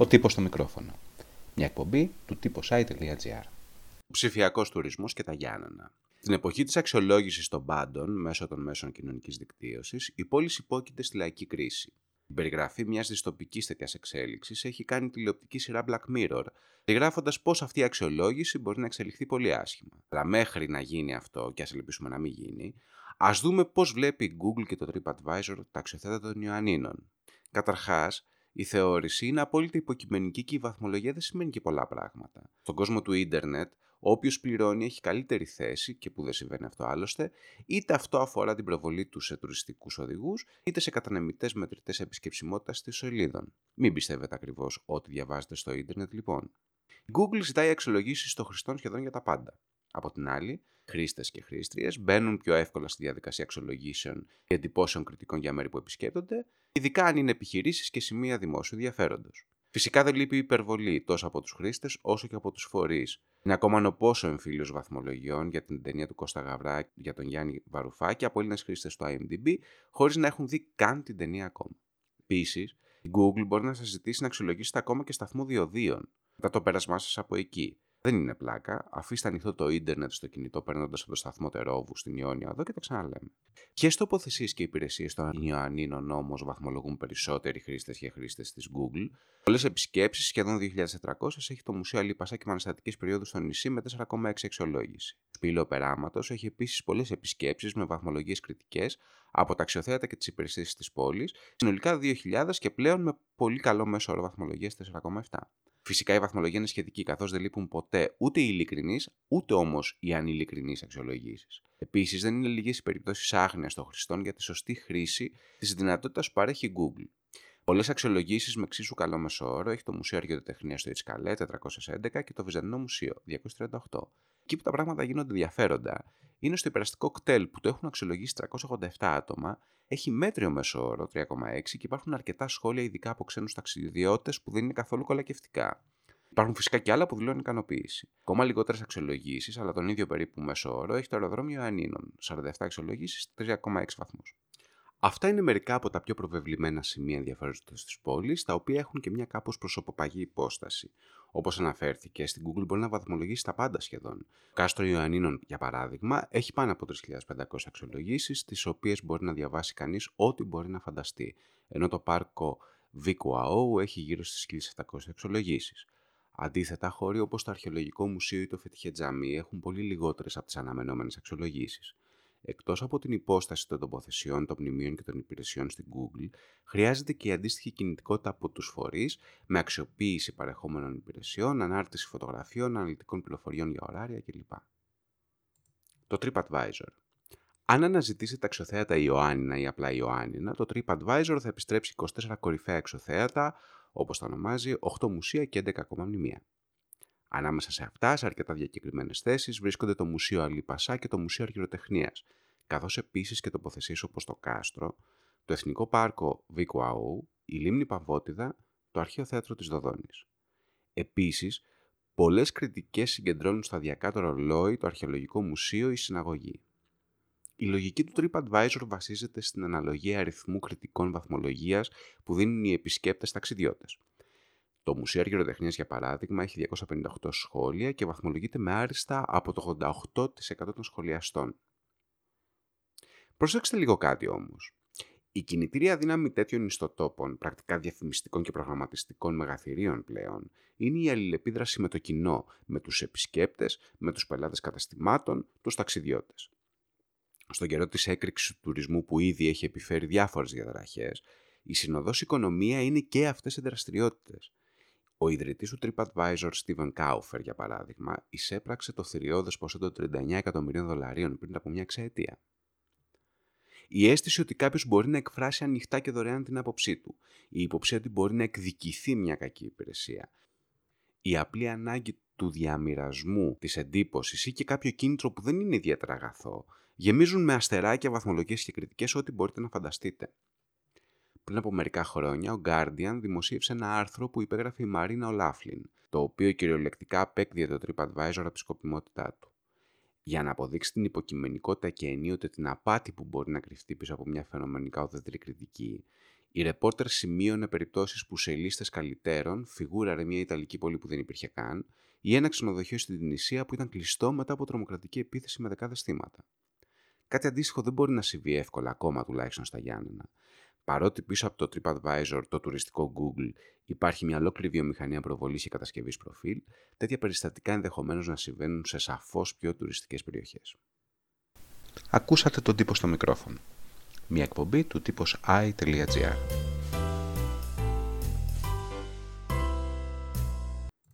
Ο τύπος στο μικρόφωνο. Μια εκπομπή του τύποσite.gr. Ψηφιακός τουρισμός και τα Γιάννενα. Την εποχή της αξιολόγησης των πάντων μέσω των μέσων κοινωνικής δικτύωσης, η πόλη υπόκειται στη λαϊκή κρίση. Η περιγραφή μιας δυστοπικής τέτοιας εξέλιξης έχει κάνει τηλεοπτική σειρά Black Mirror, περιγράφοντας πώς αυτή η αξιολόγηση μπορεί να εξελιχθεί πολύ άσχημα. Αλλά μέχρι να γίνει αυτό, και ας ελπίσουμε να μην γίνει, ας δούμε πώς βλέπει η Google και το TripAdvisor τα αξιοθέατα των Ιωαννίνων. Καταρχάς, η θεώρηση είναι απόλυτα υποκειμενική και η βαθμολογία δεν σημαίνει και πολλά πράγματα. Στον κόσμο του ίντερνετ, όποιος πληρώνει έχει καλύτερη θέση και που δεν συμβαίνει αυτό άλλωστε, είτε αυτό αφορά την προβολή του σε τουριστικούς οδηγούς, είτε σε κατανεμητές μετρητές επισκεψιμότητας της σελίδων. Μην πιστεύετε ακριβώς ό,τι διαβάζετε στο ίντερνετ λοιπόν. Η Google ζητάει αξιολογήσεις των χρηστών σχεδόν για τα πάντα. Από την άλλη, χρήστες και χρήστριες μπαίνουν πιο εύκολα στη διαδικασία αξιολογήσεων και εντυπώσεων κριτικών για μέρη που επισκέπτονται, ειδικά αν είναι επιχειρήσεις και σημεία δημόσιου ενδιαφέροντος. Φυσικά δεν λείπει η υπερβολή τόσο από τους χρήστες όσο και από τους φορείς. Είναι ακόμα νοπόσο εμφύλιος βαθμολογιών για την ταινία του Κώστα Γαβρά για τον Γιάννη Βαρουφάκη από Έλληνες χρήστες του IMDb, χωρίς να έχουν δει καν την ταινία ακόμα. Επίσης, η Google μπορεί να σας ζητήσει να αξιολογήσετε ακόμα και σταθμό διοδίων μετά το πέρασμά σας από εκεί, δεν είναι πλάκα. Αφήστε ανοιχτό το ίντερνετ στο κινητό παίρνοντας από το σταθμό Τερόβου στην Ιόνια εδώ και τα ξαναλέμε. Ποιες τοποθεσίες και υπηρεσίες των Ιωαννίνων όμως βαθμολογούν περισσότεροι χρήστες και χρήστες της Google; Πολλές επισκέψεις, σχεδόν 2.400, έχει το Μουσείο Αλίπασα και Μαναστατική Περίοδου στο νησί με 4,6 αξιολόγηση. Το Σπήλαιο Περάματος έχει επίσης πολλές επισκέψεις με βαθμολογίες κριτικές από τα αξιοθέατα και τις υπηρεσίες της πόλης, συνολικά 2.000 και πλέον με πολύ καλό μέσο όρο βαθμολογίας 4,7. Φυσικά η βαθμολογία είναι σχετική, καθώς δεν λείπουν ποτέ ούτε οι ειλικρινείς, ούτε όμως οι ανηλικρινεί αξιολογήσεις. Επίσης, δεν είναι λίγες οι περιπτώσεις άγνοια των χρηστών για τη σωστή χρήση της δυνατότητας που παρέχει η Google. Πολλές αξιολογήσεις με εξίσου καλό μεσόωρο έχει το Μουσείο Αργιοτεχνία στο Ιτσκαλέ 411 και το Βυζαντινό Μουσείο 238. Εκεί που τα πράγματα γίνονται ενδιαφέροντα είναι στο υπεραστικό κτέλ που το έχουν αξιολογήσει 387 άτομα, έχει μέτριο μέσο όρο 3,6 και υπάρχουν αρκετά σχόλια ειδικά από ξένους ταξιδιώτες που δεν είναι καθόλου κολακευτικά. Υπάρχουν φυσικά και άλλα που δηλώνουν ικανοποίηση. Ακόμα λιγότερες αξιολογήσεις, αλλά τον ίδιο περίπου μέσο όρο έχει το αεροδρόμιο Ανίνων, 47 αξιολογήσεις, 3,6 βαθμούς. Αυτά είναι μερικά από τα πιο προβεβλημένα σημεία ενδιαφέροντος της πόλης, τα οποία έχουν και μια κάπως προσωποπαγή υπόσταση. Όπως αναφέρθηκε, στην Google μπορεί να βαθμολογήσει τα πάντα σχεδόν. Το κάστρο Ιωαννίνων, για παράδειγμα, έχει πάνω από 3.500 αξιολογήσεις, τις οποίες μπορεί να διαβάσει κανείς ό,τι μπορεί να φανταστεί, ενώ το πάρκο Βίκου έχει γύρω στις 1.700 αξιολογήσεις. Αντίθετα, χώροι όπως το Αρχαιολογικό Μουσείο ή το Φετιχετζαμί έχουν πολύ λιγότερες από τις αναμενόμενες αξιολογήσεις. Εκτός από την υπόσταση των τοποθεσιών, των μνημείων και των υπηρεσιών στην Google, χρειάζεται και η αντίστοιχη κινητικότητα από τους φορείς με αξιοποίηση παρεχόμενων υπηρεσιών, ανάρτηση φωτογραφιών, αναλυτικών πληροφοριών για ωράρια κλπ. Το TripAdvisor. Αν αναζητήσετε αξιοθέατα Ιωάννινα ή απλά Ιωάννινα, το TripAdvisor θα επιστρέψει 24 κορυφαία αξιοθέατα, όπως τα ονομάζει, 8 μουσεία και 11 ακόμα μνημεία. Ανάμεσα σε αυτά, σε αρκετά διακεκριμένες θέσεις, βρίσκονται το Μουσείο Αλίπασα και το Μουσείο Αργυροτεχνία, καθώς επίσης και τοποθεσίες όπως το Κάστρο, το Εθνικό Πάρκο Βίκου Αού, η Λίμνη Παβότιδα, το Αρχαίο Θέατρο της Δοδόνης. Επίσης, πολλές κριτικές συγκεντρώνουν σταδιακά το ρολόι, το Αρχαιολογικό Μουσείο ή η Συναγωγή. Η λογική του TripAdvisor βασίζεται στην αναλογία αριθμού κριτικών βαθμολογίας που δίνουν οι επισκέπτες ταξιδιώτες. Το Μουσείο Αργυροτεχνίας, για παράδειγμα, έχει 258 σχόλια και βαθμολογείται με άριστα από το 88% των σχολιαστών. Προσέξτε λίγο κάτι όμως. Η κινητήρια δύναμη τέτοιων ιστοτόπων, πρακτικά διαφημιστικών και προγραμματιστικών μεγαθυρίων πλέον, είναι η αλληλεπίδραση με το κοινό, με τους επισκέπτες, με τους πελάτες καταστημάτων, τους ταξιδιώτες. Στον καιρό της έκρηξης του τουρισμού που ήδη έχει επιφέρει διάφορες διαδραχές, η συνοδός οικονομία είναι και αυτές οι δραστηριότητες. Ο ιδρυτής του TripAdvisor, Steven Kaufer, για παράδειγμα, εισέπραξε το θηριώδες ποσό των 39 εκατομμυρίων δολαρίων πριν από μια εξαετία. Η αίσθηση ότι κάποιος μπορεί να εκφράσει ανοιχτά και δωρεάν την άποψή του, η υποψία ότι μπορεί να εκδικηθεί μια κακή υπηρεσία, η απλή ανάγκη του διαμοιρασμού, της εντύπωσης ή και κάποιο κίνητρο που δεν είναι ιδιαίτερα αγαθό, γεμίζουν με αστεράκια, βαθμολογίες και κριτικές ό,τι μπορείτε να φανταστείτε. Πριν από μερικά χρόνια, ο Guardian δημοσίευσε ένα άρθρο που υπέγραφε η Μαρίνα Ολάφλιν, το οποίο κυριολεκτικά απέκδιε το TripAdvisor από τη σκοπιμότητά του. Για να αποδείξει την υποκειμενικότητα και ενίοτε την απάτη που μπορεί να κρυφτεί πίσω από μια φαινομενικά ουδέτερη κριτική, Η ρεπόρτερ σημείωνε περιπτώσεις που σε λίστες καλλιτέρων φιγούραρε μια Ιταλική πόλη που δεν υπήρχε καν ή ένα ξενοδοχείο στην Τινησία που ήταν κλειστό μετά από τρομοκρατική επίθεση με δεκάδες θύματα. Κάτι αντίστοιχο δεν μπορεί να συμβεί εύκολα ακόμα τουλάχιστον στα Γιάννενα. Παρότι πίσω από το TripAdvisor, το τουριστικό Google, υπάρχει μια ολόκληρη βιομηχανία προβολής και κατασκευής προφίλ, τέτοια περιστατικά ενδεχομένως να συμβαίνουν σε σαφώς πιο τουριστικές περιοχές. Ακούσατε τον τύπο στο μικρόφωνο. Μια εκπομπή του τύπος i.gr.